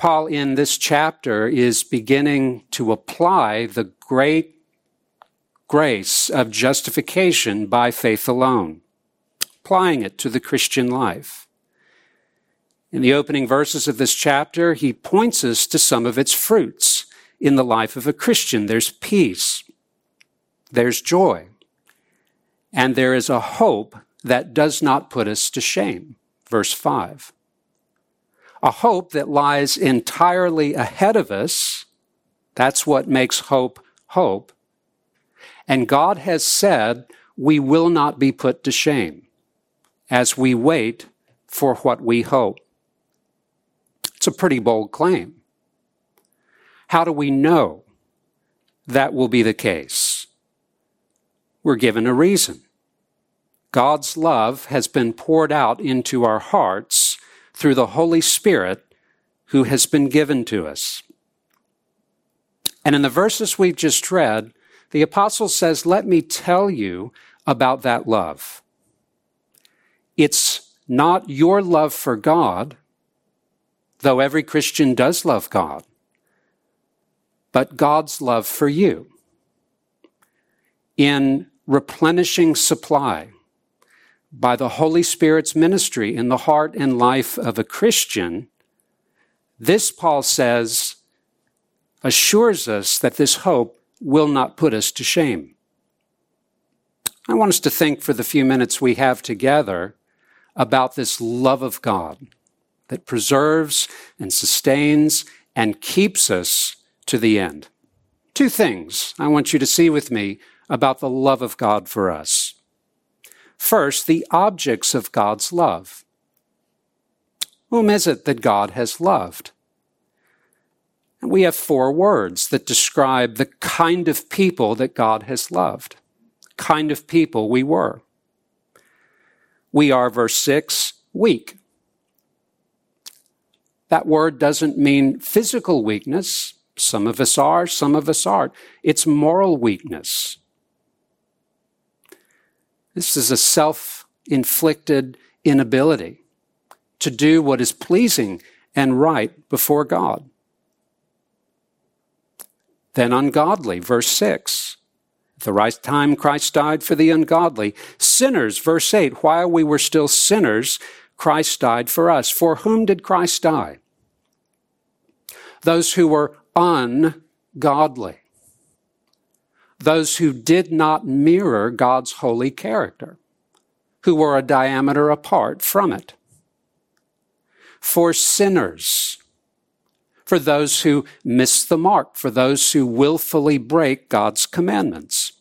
Paul, in this chapter, is beginning to apply the great grace of justification by faith alone, applying it to the Christian life. In the opening verses of this chapter, he points us to some of its fruits in the life of a Christian. There's peace, there's joy, and there is a hope that does not put us to shame. Verse 5 a hope that lies entirely ahead of us. That's what makes hope hope. And God has said we will not be put to shame as we wait for what we hope. It's a pretty bold claim. How do we know that will be the case? We're given a reason. God's love has been poured out into our hearts through the Holy Spirit who has been given to us. And in the verses we've just read, the apostle says, Let me tell you about that love. It's not your love for God, though every Christian does love God, but God's love for you. In replenishing supply, by the Holy Spirit's ministry in the heart and life of a Christian, this, Paul says, assures us that this hope will not put us to shame. I want us to think for the few minutes we have together about this love of God that preserves and sustains and keeps us to the end. Two things I want you to see with me about the love of God for us. First, the objects of God's love. Whom is it that God has loved? We have four words that describe the kind of people that God has loved, kind of people we were. We are, verse 6, weak. That word doesn't mean physical weakness. Some of us are, some of us aren't. It's moral weakness. This is a self inflicted inability to do what is pleasing and right before God. Then ungodly, verse 6. At the right time, Christ died for the ungodly. Sinners, verse 8. While we were still sinners, Christ died for us. For whom did Christ die? Those who were ungodly those who did not mirror God's holy character, who were a diameter apart from it. For sinners, for those who miss the mark, for those who willfully break God's commandments.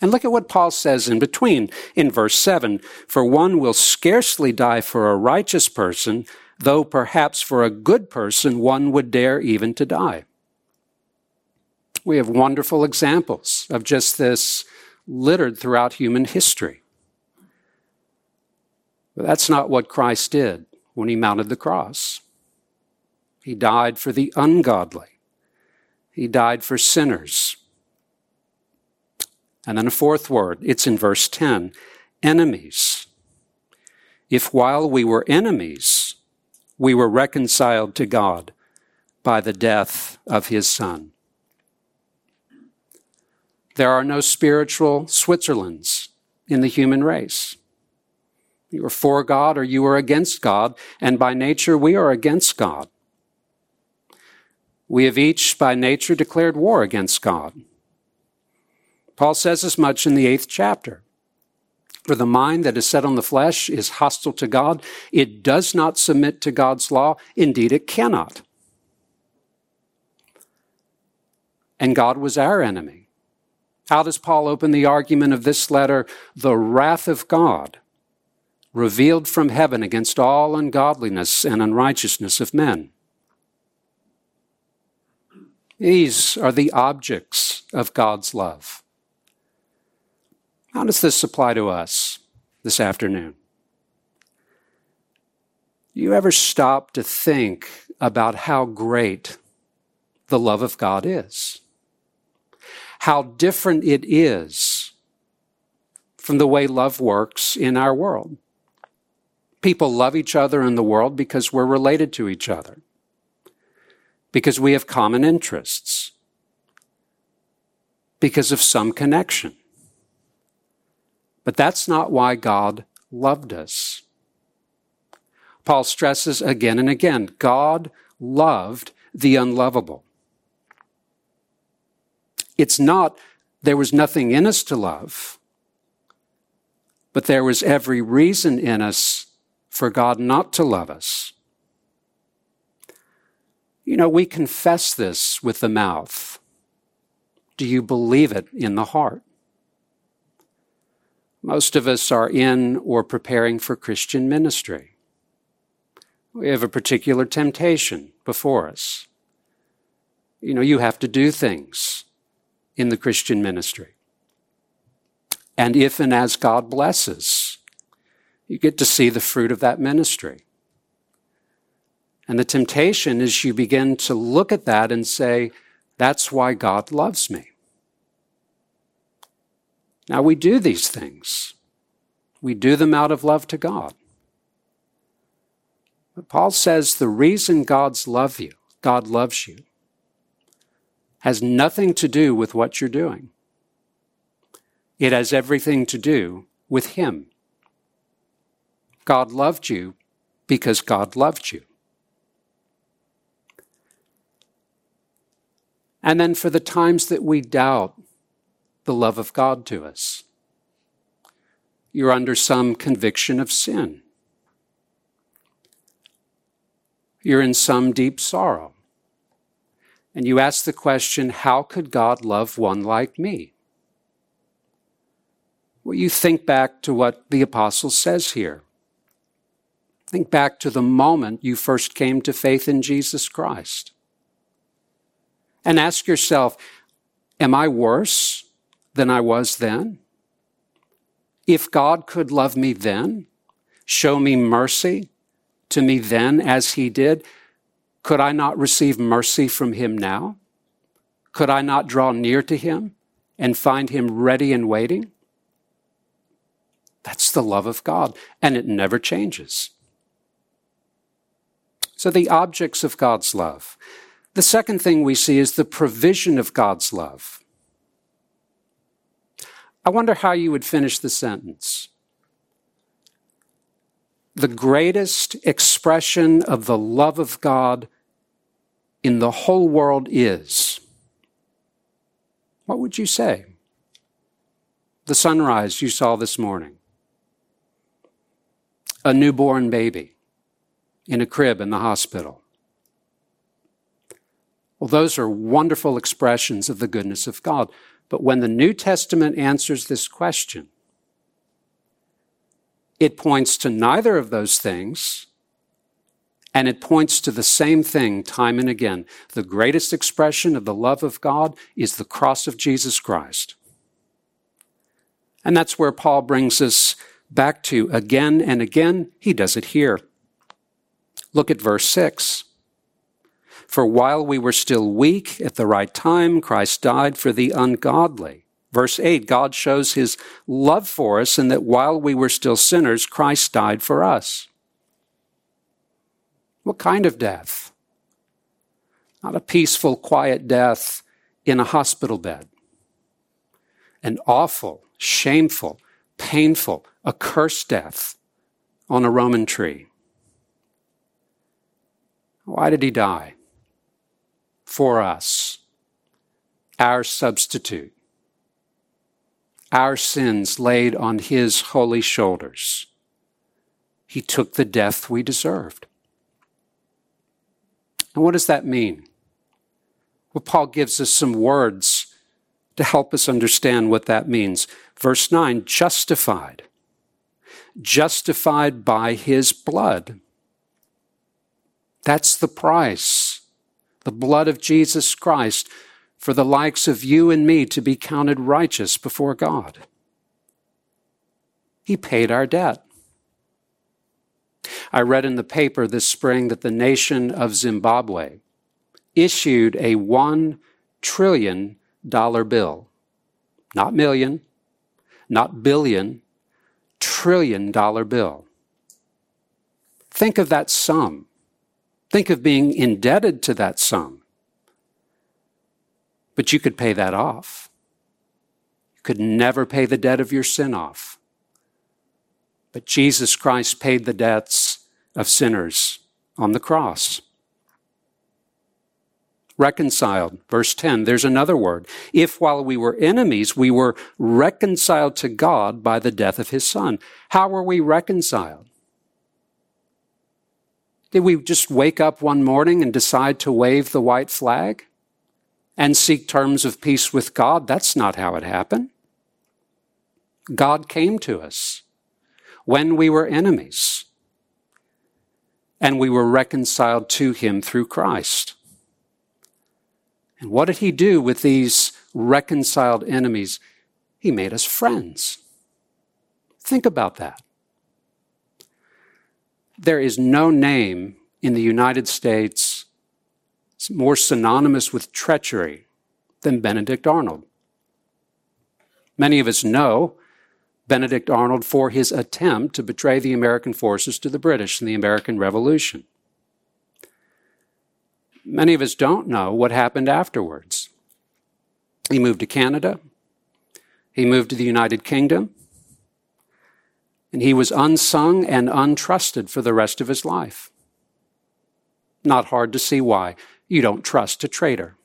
And look at what Paul says in between in verse 7 For one will scarcely die for a righteous person, though perhaps for a good person one would dare even to die. We have wonderful examples of just this littered throughout human history. But that's not what Christ did when he mounted the cross. He died for the ungodly, he died for sinners. And then a fourth word, it's in verse 10 enemies. If while we were enemies, we were reconciled to God by the death of his Son. There are no spiritual Switzerlands in the human race. You are for God or you are against God, and by nature we are against God. We have each by nature declared war against God. Paul says as much in the eighth chapter. For the mind that is set on the flesh is hostile to God. It does not submit to God's law. Indeed, it cannot. And God was our enemy. How does Paul open the argument of this letter? The wrath of God revealed from heaven against all ungodliness and unrighteousness of men. These are the objects of God's love. How does this apply to us this afternoon? Do you ever stop to think about how great the love of God is? How different it is from the way love works in our world. People love each other in the world because we're related to each other, because we have common interests, because of some connection. But that's not why God loved us. Paul stresses again and again God loved the unlovable. It's not there was nothing in us to love, but there was every reason in us for God not to love us. You know, we confess this with the mouth. Do you believe it in the heart? Most of us are in or preparing for Christian ministry. We have a particular temptation before us. You know, you have to do things in the Christian ministry. And if and as God blesses, you get to see the fruit of that ministry. And the temptation is you begin to look at that and say, that's why God loves me. Now, we do these things. We do them out of love to God. But Paul says the reason God's love you, God loves you, has nothing to do with what you're doing. It has everything to do with Him. God loved you because God loved you. And then for the times that we doubt the love of God to us. You're under some conviction of sin. You're in some deep sorrow. And you ask the question, how could God love one like me? Well, you think back to what the apostle says here. Think back to the moment you first came to faith in Jesus Christ. And ask yourself, am I worse than I was then? If God could love me then, show me mercy to me then as he did, could I not receive mercy from him now? Could I not draw near to him and find him ready and waiting? That's the love of God, and it never changes. So, the objects of God's love. The second thing we see is the provision of God's love. I wonder how you would finish the sentence. The greatest expression of the love of God in the whole world is. What would you say? The sunrise you saw this morning. A newborn baby in a crib in the hospital. Well, those are wonderful expressions of the goodness of God. But when the New Testament answers this question, it points to neither of those things, and it points to the same thing time and again. The greatest expression of the love of God is the cross of Jesus Christ. And that's where Paul brings us back to again and again. He does it here. Look at verse 6. For while we were still weak at the right time, Christ died for the ungodly. Verse 8 God shows his love for us in that while we were still sinners, Christ died for us. What kind of death? Not a peaceful, quiet death in a hospital bed. An awful, shameful, painful, accursed death on a Roman tree. Why did he die? for us, our substitute, our sins laid on his holy shoulders. He took the death we deserved. And what does that mean? Well, Paul gives us some words to help us understand what that means. Verse 9 justified. Justified by his blood. That's the price the blood of Jesus Christ for the likes of you and me to be counted righteous before God. He paid our debt. I read in the paper this spring that the nation of Zimbabwe issued a one trillion dollar bill. Not million, not billion, trillion dollar bill. Think of that sum. Think of being indebted to that sum. But you could pay that off. You could never pay the debt of your sin off. But Jesus Christ paid the debts of sinners on the cross. Reconciled, verse 10, there's another word. If while we were enemies, we were reconciled to God by the death of his son. How were we reconciled? Did we just wake up one morning and decide to wave the white flag and seek terms of peace with God? That's not how it happened. God came to us when we were enemies and we were reconciled to him through Christ. And what did he do with these reconciled enemies? He made us friends. Think about that. There is no name in the United States more synonymous with treachery than Benedict Arnold. Many of us know Benedict Arnold for his attempt to betray the American forces to the British in the American Revolution. Many of us don't know what happened afterwards. He moved to Canada, he moved to the United Kingdom, and he was unsung and untrusted for the rest of his life. Not hard to see why. You don't trust a traitor.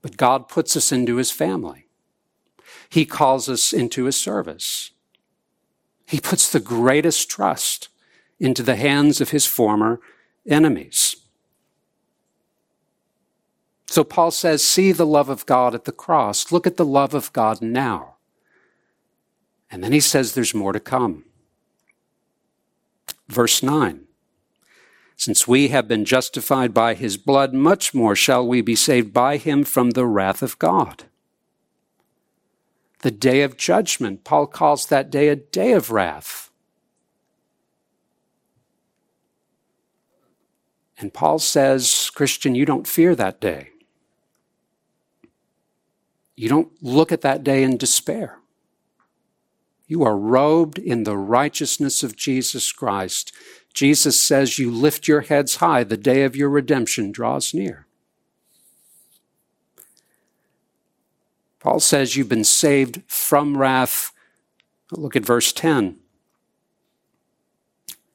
But God puts us into his family. He calls us into his service. He puts the greatest trust into the hands of his former enemies. So Paul says, see the love of God at the cross. Look at the love of God now. And then he says there's more to come. Verse 9. Since we have been justified by his blood, much more shall we be saved by him from the wrath of God. The day of judgment, Paul calls that day a day of wrath. And Paul says, Christian, you don't fear that day. You don't look at that day in despair. You are robed in the righteousness of Jesus Christ. Jesus says you lift your heads high. The day of your redemption draws near. Paul says you've been saved from wrath. Look at verse 10.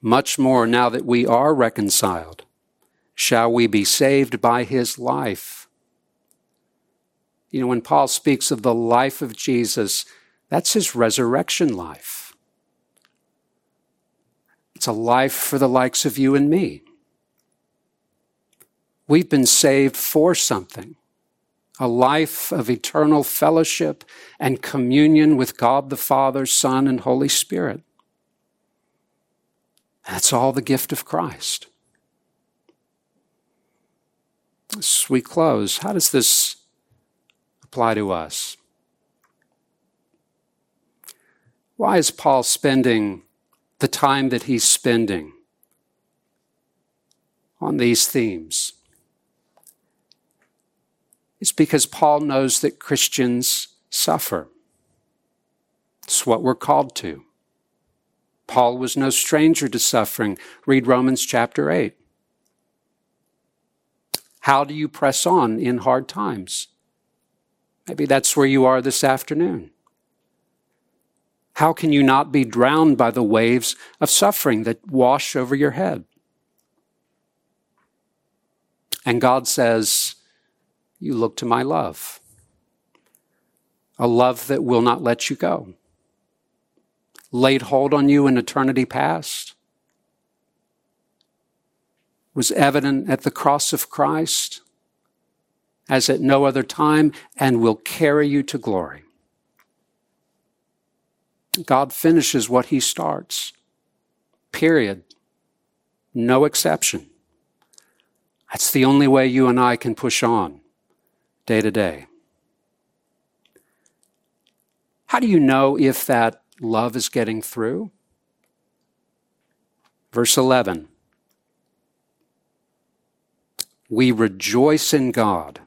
Much more now that we are reconciled, shall we be saved by his life. You know, when Paul speaks of the life of Jesus, that's his resurrection life. It's a life for the likes of you and me. We've been saved for something a life of eternal fellowship and communion with God the Father, Son, and Holy Spirit. That's all the gift of Christ. As we close, how does this apply to us? Why is Paul spending the time that he's spending on these themes? It's because Paul knows that Christians suffer. It's what we're called to. Paul was no stranger to suffering. Read Romans chapter 8. How do you press on in hard times? Maybe that's where you are this afternoon. How can you not be drowned by the waves of suffering that wash over your head? And God says, You look to my love, a love that will not let you go, laid hold on you in eternity past, was evident at the cross of Christ as at no other time, and will carry you to glory. God finishes what he starts. Period. No exception. That's the only way you and I can push on day to day. How do you know if that love is getting through? Verse 11 We rejoice in God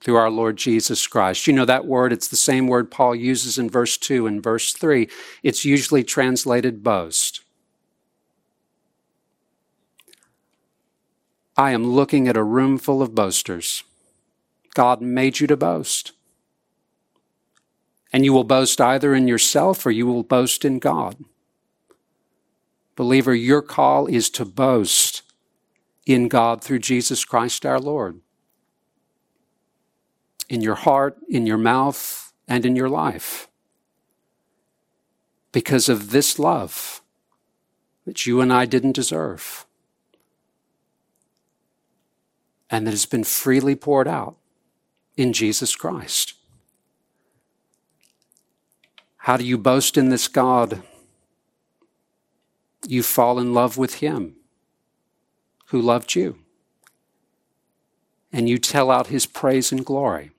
through our Lord Jesus Christ. You know that word, it's the same word Paul uses in verse 2 and verse 3. It's usually translated boast. I am looking at a room full of boasters. God made you to boast. And you will boast either in yourself or you will boast in God. Believer, your call is to boast in God through Jesus Christ our Lord. In your heart, in your mouth, and in your life. Because of this love that you and I didn't deserve. And that has been freely poured out in Jesus Christ. How do you boast in this God? You fall in love with Him who loved you. And you tell out His praise and glory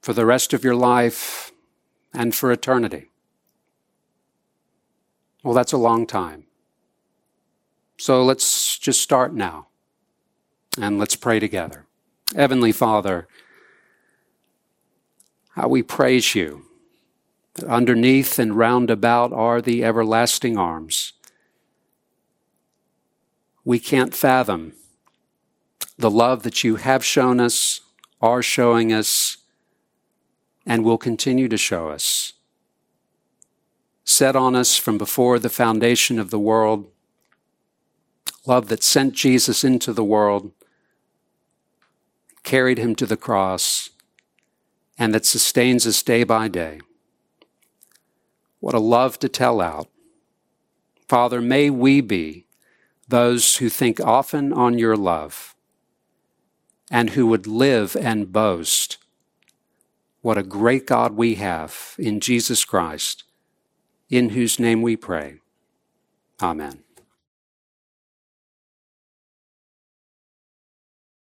for the rest of your life and for eternity. Well, that's a long time. So let's just start now and let's pray together. Heavenly Father, how we praise you that Underneath and round about are the everlasting arms. We can't fathom the love that you have shown us, are showing us, and will continue to show us. Set on us from before the foundation of the world, love that sent Jesus into the world, carried him to the cross, and that sustains us day by day. What a love to tell out. Father, may we be those who think often on your love and who would live and boast. What a great God we have in Jesus Christ, in whose name we pray. Amen.